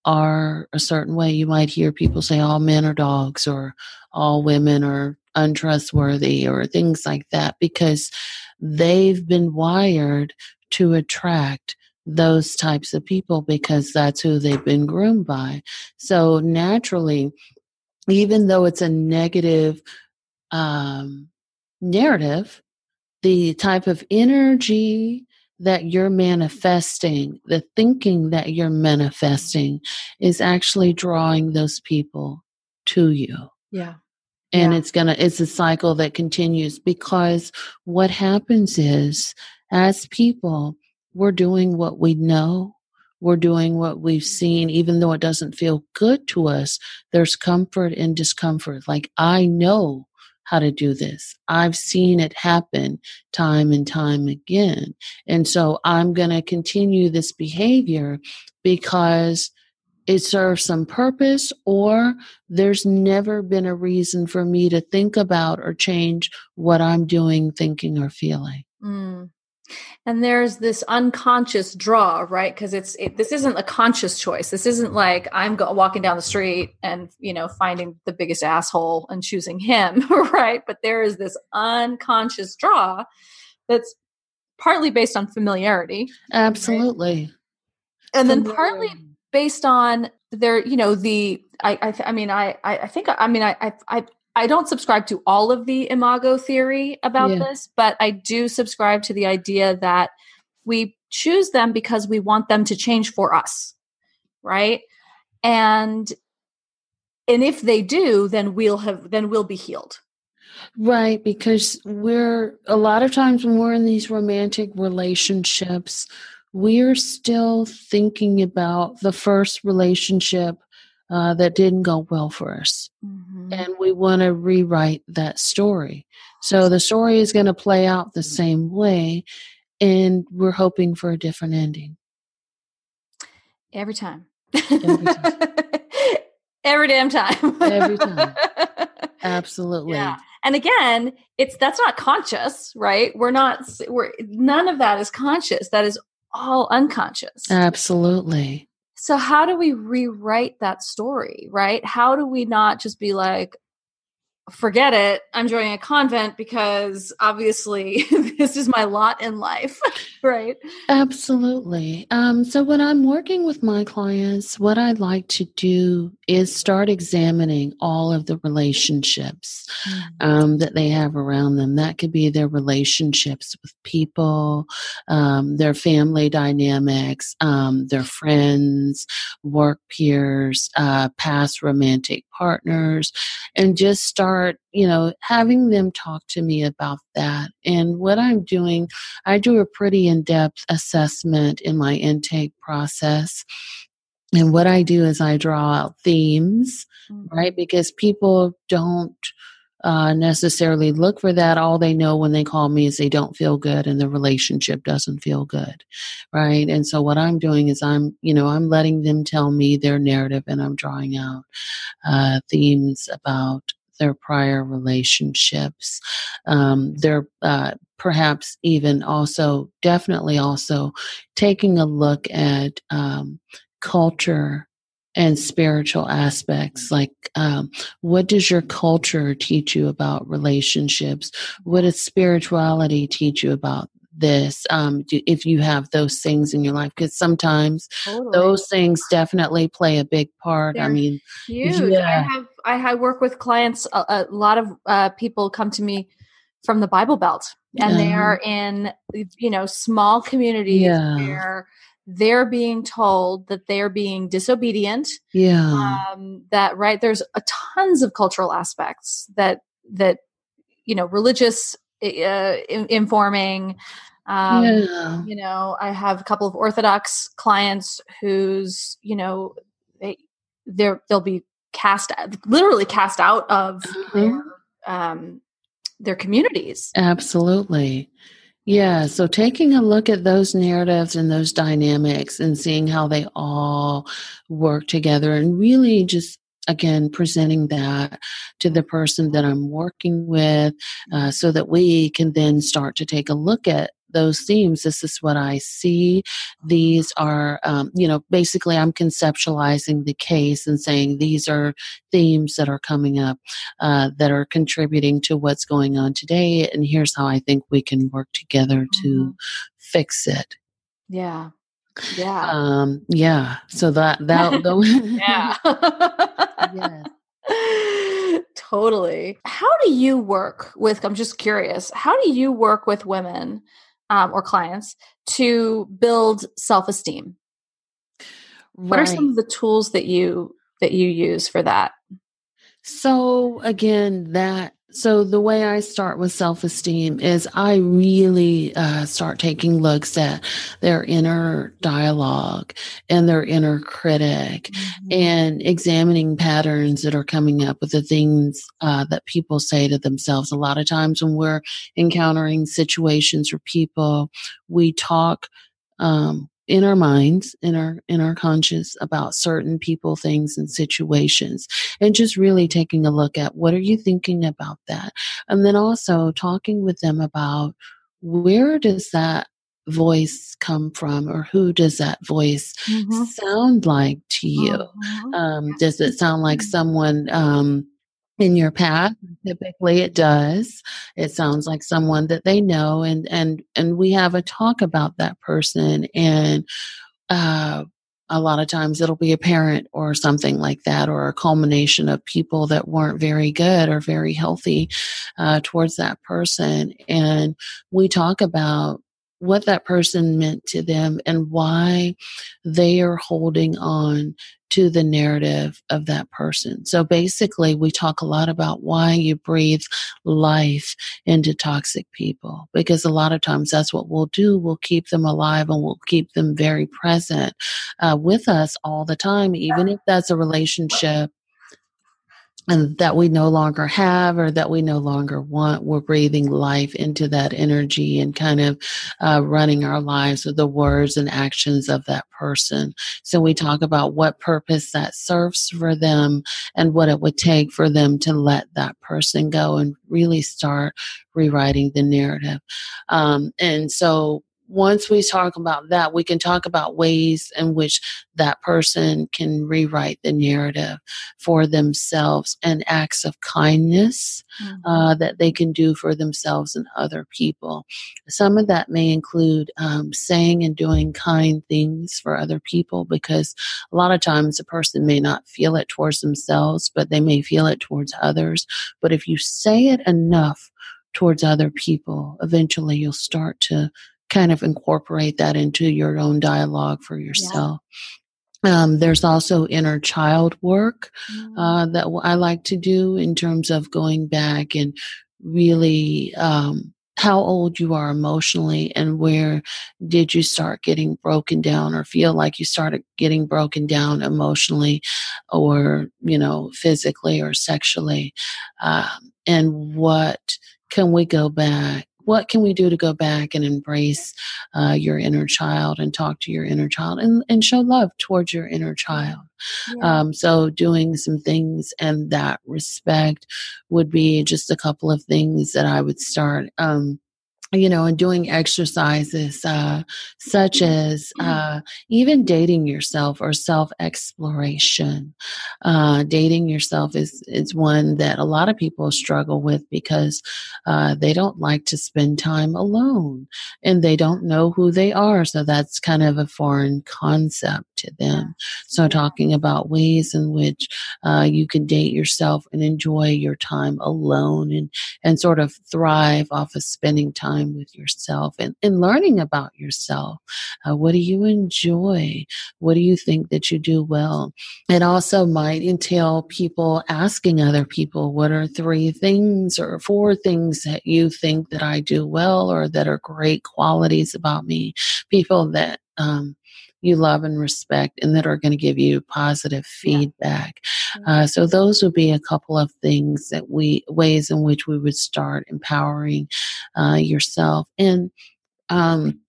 are a certain way. You might hear people say all men are dogs or all women are untrustworthy or things like that because they've been wired to attract those types of people because that's who they've been groomed by. So naturally, even though it's a negative um, narrative, the type of energy that you're manifesting, the thinking that you're manifesting is actually drawing those people to you. Yeah. And yeah. it's going to, it's a cycle that continues because what happens is as people, we're doing what we know. We're doing what we've seen, even though it doesn't feel good to us. There's comfort and discomfort. Like, I know how to do this. I've seen it happen time and time again. And so I'm going to continue this behavior because it serves some purpose or there's never been a reason for me to think about or change what I'm doing, thinking, or feeling. Mm and there's this unconscious draw right? Because it's it, this isn't a conscious choice. This isn't like i'm go- walking down the street and you know finding the biggest asshole and choosing him <laughs> right? But there is this unconscious draw that's partly based on familiarity absolutely. Right? and then partly based on their you know the i i, I mean I, I think i mean i i I don't subscribe to all of the imago theory about yeah. this, but I do subscribe to the idea that we choose them because we want them to change for us. Right? And and if they do, then we'll have then we'll be healed. Right, because we're a lot of times when we're in these romantic relationships, we're still thinking about the first relationship uh, that didn't go well for us. Mm-hmm. And we want to rewrite that story. So the story is going to play out the same way, and we're hoping for a different ending. Every time. Every time. <laughs> Every damn time. Every time. <laughs> Absolutely. Yeah. And again, it's that's not conscious, right? We're not we're none of that is conscious. That is all unconscious. Absolutely. So, how do we rewrite that story, right? How do we not just be like, forget it. I'm joining a convent because obviously <laughs> this is my lot in life, <laughs> right? Absolutely. Um, so, when I'm working with my clients, what I like to do is start examining all of the relationships mm. um, that they have around them. That could be their relationships with people, um, their family dynamics, um, their friends, work peers, uh, past romantic partners, and just start, you know, having them talk to me about that. And what I'm doing, I do a pretty in depth assessment in my intake process. And what I do is I draw out themes, mm-hmm. right? Because people don't uh, necessarily look for that. All they know when they call me is they don't feel good and the relationship doesn't feel good, right? And so what I'm doing is I'm, you know, I'm letting them tell me their narrative and I'm drawing out uh, themes about their prior relationships. Um, they're uh, perhaps even also, definitely also taking a look at um, culture and spiritual aspects like um, what does your culture teach you about relationships what does spirituality teach you about this um, if you have those things in your life because sometimes totally. those things definitely play a big part They're i mean huge yeah. i have i work with clients a, a lot of uh, people come to me from the bible belt and they are in you know small communities yeah. where they're being told that they're being disobedient yeah um, that right there's a tons of cultural aspects that that you know religious uh, informing um, yeah. you know i have a couple of orthodox clients whose you know they they're they'll be cast literally cast out of uh-huh. their, um, their communities. Absolutely. Yeah, so taking a look at those narratives and those dynamics and seeing how they all work together and really just again presenting that to the person that i'm working with uh, so that we can then start to take a look at those themes this is what i see. These are um, you know basically i'm conceptualizing the case and saying these are themes that are coming up uh, that are contributing to what's going on today and here's how i think we can work together to mm-hmm. fix it. Yeah. Yeah. Um yeah so that that <laughs> yeah. <laughs> Yes. Totally. How do you work with i'm just curious how do you work with women um, or clients to build self-esteem right. what are some of the tools that you that you use for that so again that so the way I start with self-esteem is I really uh, start taking looks at their inner dialogue and their inner critic, mm-hmm. and examining patterns that are coming up with the things uh, that people say to themselves. A lot of times when we're encountering situations or people, we talk um, in our minds in our in our conscious about certain people things and situations and just really taking a look at what are you thinking about that and then also talking with them about where does that voice come from or who does that voice mm-hmm. sound like to you mm-hmm. um, does it sound like mm-hmm. someone um, in your path typically it does. It sounds like someone that they know and and and we have a talk about that person and uh a lot of times it'll be a parent or something like that or a culmination of people that weren't very good or very healthy uh, towards that person and we talk about what that person meant to them and why they are holding on to the narrative of that person. So basically, we talk a lot about why you breathe life into toxic people because a lot of times that's what we'll do. We'll keep them alive and we'll keep them very present uh, with us all the time, even if that's a relationship and that we no longer have or that we no longer want. We're breathing life into that energy and kind of uh, running our lives with the words and actions of that person. So we talk about what purpose that serves for them and what it would take for them to let that person go and really start rewriting the narrative. Um, and so once we talk about that, we can talk about ways in which that person can rewrite the narrative for themselves and acts of kindness mm-hmm. uh, that they can do for themselves and other people. Some of that may include um, saying and doing kind things for other people because a lot of times a person may not feel it towards themselves, but they may feel it towards others. But if you say it enough, towards other people, eventually you'll start to kind of incorporate that into your own dialogue for yourself. Yeah. Um, there's also inner child work mm-hmm. uh, that I like to do in terms of going back and really um, how old you are emotionally and where did you start getting broken down or feel like you started getting broken down emotionally or you know physically or sexually um, and what can we go back what can we do to go back and embrace uh, your inner child and talk to your inner child and, and show love towards your inner child yeah. um, so doing some things and that respect would be just a couple of things that i would start um, you know, and doing exercises uh, such as uh, even dating yourself or self exploration. Uh, dating yourself is is one that a lot of people struggle with because uh, they don't like to spend time alone and they don't know who they are. So that's kind of a foreign concept to them. So talking about ways in which uh, you can date yourself and enjoy your time alone and and sort of thrive off of spending time time with yourself and, and learning about yourself. Uh, what do you enjoy? What do you think that you do well? It also might entail people asking other people, what are three things or four things that you think that I do well or that are great qualities about me? People that, um, you love and respect and that are going to give you positive feedback. Yeah. Uh, so those would be a couple of things that we ways in which we would start empowering uh, yourself and um,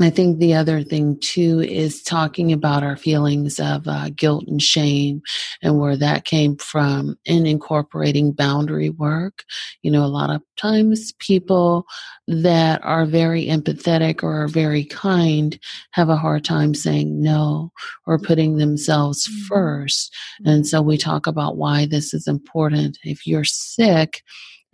I think the other thing too is talking about our feelings of uh, guilt and shame and where that came from and incorporating boundary work. You know, a lot of times people that are very empathetic or are very kind have a hard time saying no or putting themselves mm-hmm. first. And so we talk about why this is important. If you're sick,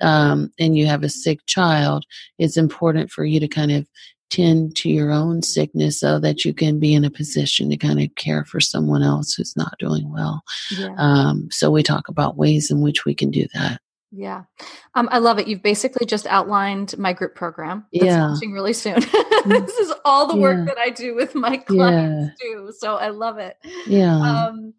um, and you have a sick child, it's important for you to kind of tend to your own sickness so that you can be in a position to kind of care for someone else who's not doing well. Yeah. Um, so we talk about ways in which we can do that. Yeah. Um, I love it. You've basically just outlined my group program that's yeah. launching really soon. <laughs> Mm. this is all the work yeah. that I do with my <laughs> clients yeah. too. So I love it. Yeah. Um,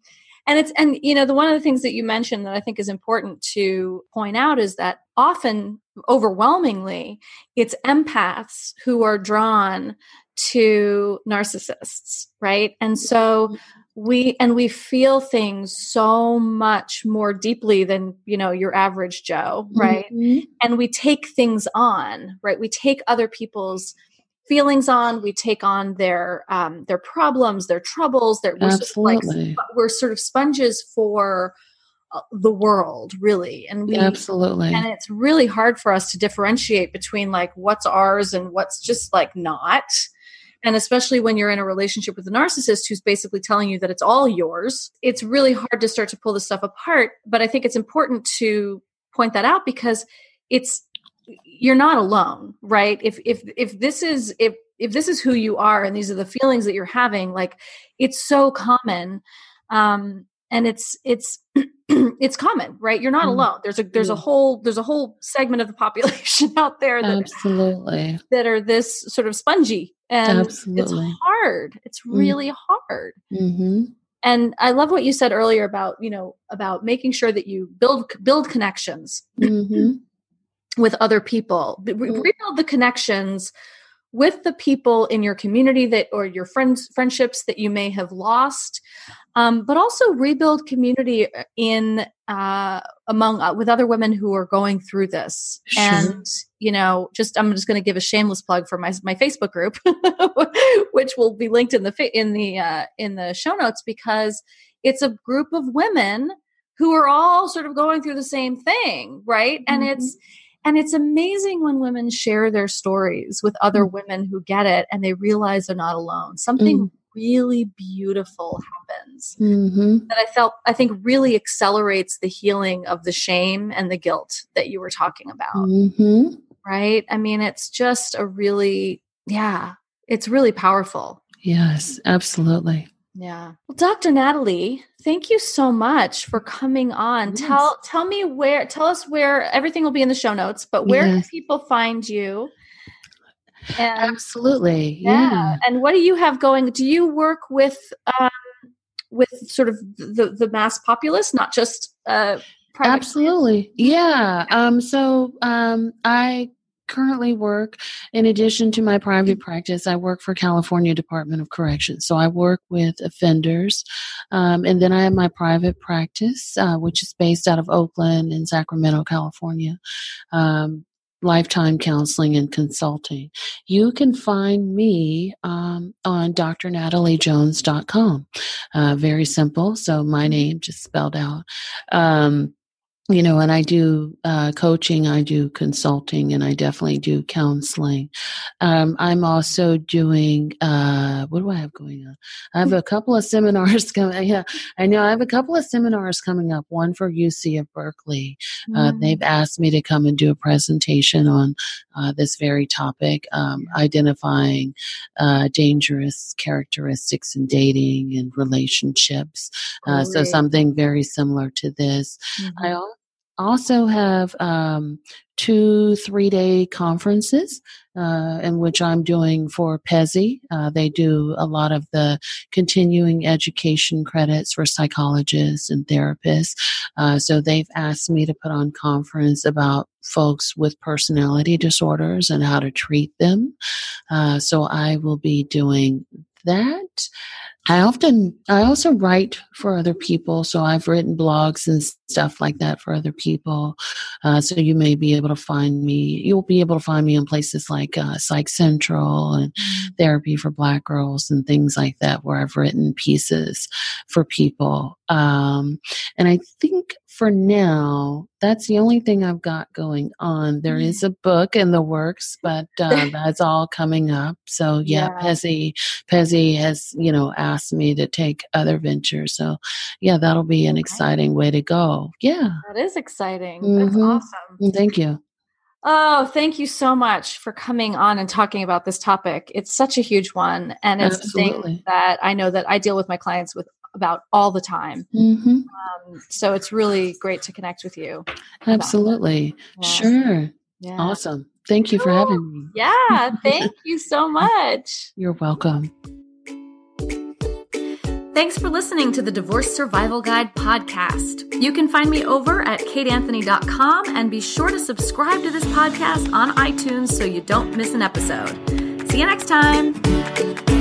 and it's and you know the one of the things that you mentioned that i think is important to point out is that often overwhelmingly it's empaths who are drawn to narcissists right? And so we and we feel things so much more deeply than you know your average joe right? Mm-hmm. and we take things on right? We take other people's feelings on we take on their um, their problems their troubles their we're Absolutely. Sort of like, we're sort of sponges for uh, the world really. And we absolutely. and it's really hard for us to differentiate between like what's ours and what's just like not. And especially when you're in a relationship with a narcissist who's basically telling you that it's all yours it's really hard to start to pull this stuff apart. But i think it's important to point that out because it's you're not alone right if if if this is if if this is who you are and these are the feelings that you're having like it's so common um and it's it's <clears throat> it's common right you're not mm-hmm. alone there's a there's a whole there's a whole segment of the population <laughs> out there that absolutely that are this sort of spongy and absolutely. it's hard it's mm. really mm. hard mm-hmm. and i love what you said earlier about you know about making sure that you build build connections mm-hmm with other people mm-hmm. rebuild the connections with the people in your community that or your friends friendships that you may have lost um, but also rebuild community uh, in uh, among uh, with other women who are going through this sure. and you know just i'm just going to give a shameless plug for my my facebook group <laughs> which will be linked in the in the uh, in the show notes because it's a group of women who are all sort of going through the same thing right mm-hmm. and it's and it's amazing when women share their stories with other mm. women who get it and they realize they're not alone. Something mm. really beautiful happens mm-hmm. that I felt, I think, really accelerates the healing of the shame and the guilt that you were talking about. Mm-hmm. Right? I mean, it's just a really, yeah, it's really powerful. Yes, absolutely. Yeah. Well, Dr. Natalie, thank you so much for coming on. Yes. Tell tell me where tell us where everything will be in the show notes, but where yes. can people find you? And, Absolutely. Yeah. yeah. And what do you have going? Do you work with um, with sort of the the mass populace, not just uh Absolutely. Yeah. Um so um I currently work. In addition to my private practice i work for california department of corrections. So i work with offenders. Um, and then i have my private practice uh, which is based out of oakland and sacramento california. Um, lifetime counseling and consulting. You can find me um, on drnataliejones.com uh, very simple. So my name just spelled out. Um, you know, and I do uh, coaching, I do consulting, and I definitely do counseling. Um, I'm also doing uh, what do I have going on? I have a couple of seminars <laughs> coming. Yeah, I know I have a couple of seminars coming up. One for UC of Berkeley. Uh, mm. They've asked me to come and do a presentation on uh, this very topic, um, identifying uh, dangerous characteristics in dating and relationships. Uh, so something very similar to this. Mm-hmm. I also also have um, two three day conferences uh, in which I'm doing for PESI. Uh, they do a lot of the continuing education credits for psychologists and therapists. Uh, so they've asked me to put on conference about folks with personality disorders and how to treat them. Uh, so I will be doing that. I often, I also write for other people. So I've written blogs and stuff like that for other people. Uh, so you may be able to find me, you'll be able to find me in places like uh, Psych Central and mm-hmm. Therapy for Black Girls and things like that, where I've written pieces for people. Um, and I think for now, that's the only thing I've got going on. There is a book in the works, but uh, <laughs> that's all coming up. So yeah, yeah. PESI, PESI has you know asked me to take other ventures. So yeah, that'll be an exciting way to go. Yeah, that is exciting. Mm-hmm. That's awesome. Mm, thank you. Oh, thank you so much for coming on and talking about this topic. It's such a huge one, and it's Absolutely. something that I know that I deal with my clients with about all the time. Mm-hmm. Um, so it's really great to connect with you. Absolutely. Yeah. Sure. Yeah. Awesome. Thank you for having me. Yeah. <laughs> Thank you so much. You're welcome. Thanks for listening to the Divorce Survival Guide podcast. You can find me over at kateanthony.com and be sure to subscribe to this podcast on iTunes so you don't miss an episode. See you next time.